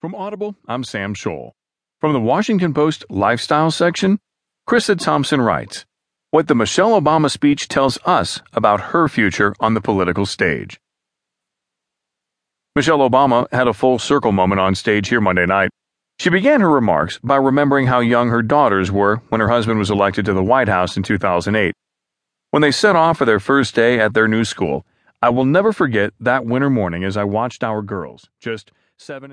From Audible, I'm Sam Scholl. From the Washington Post Lifestyle section, Krissah Thompson writes What the Michelle Obama speech tells us about her future on the political stage. Michelle Obama had a full circle moment on stage here Monday night. She began her remarks by remembering how young her daughters were when her husband was elected to the White House in 2008. When they set off for their first day at their new school, I will never forget that winter morning as I watched our girls, just seven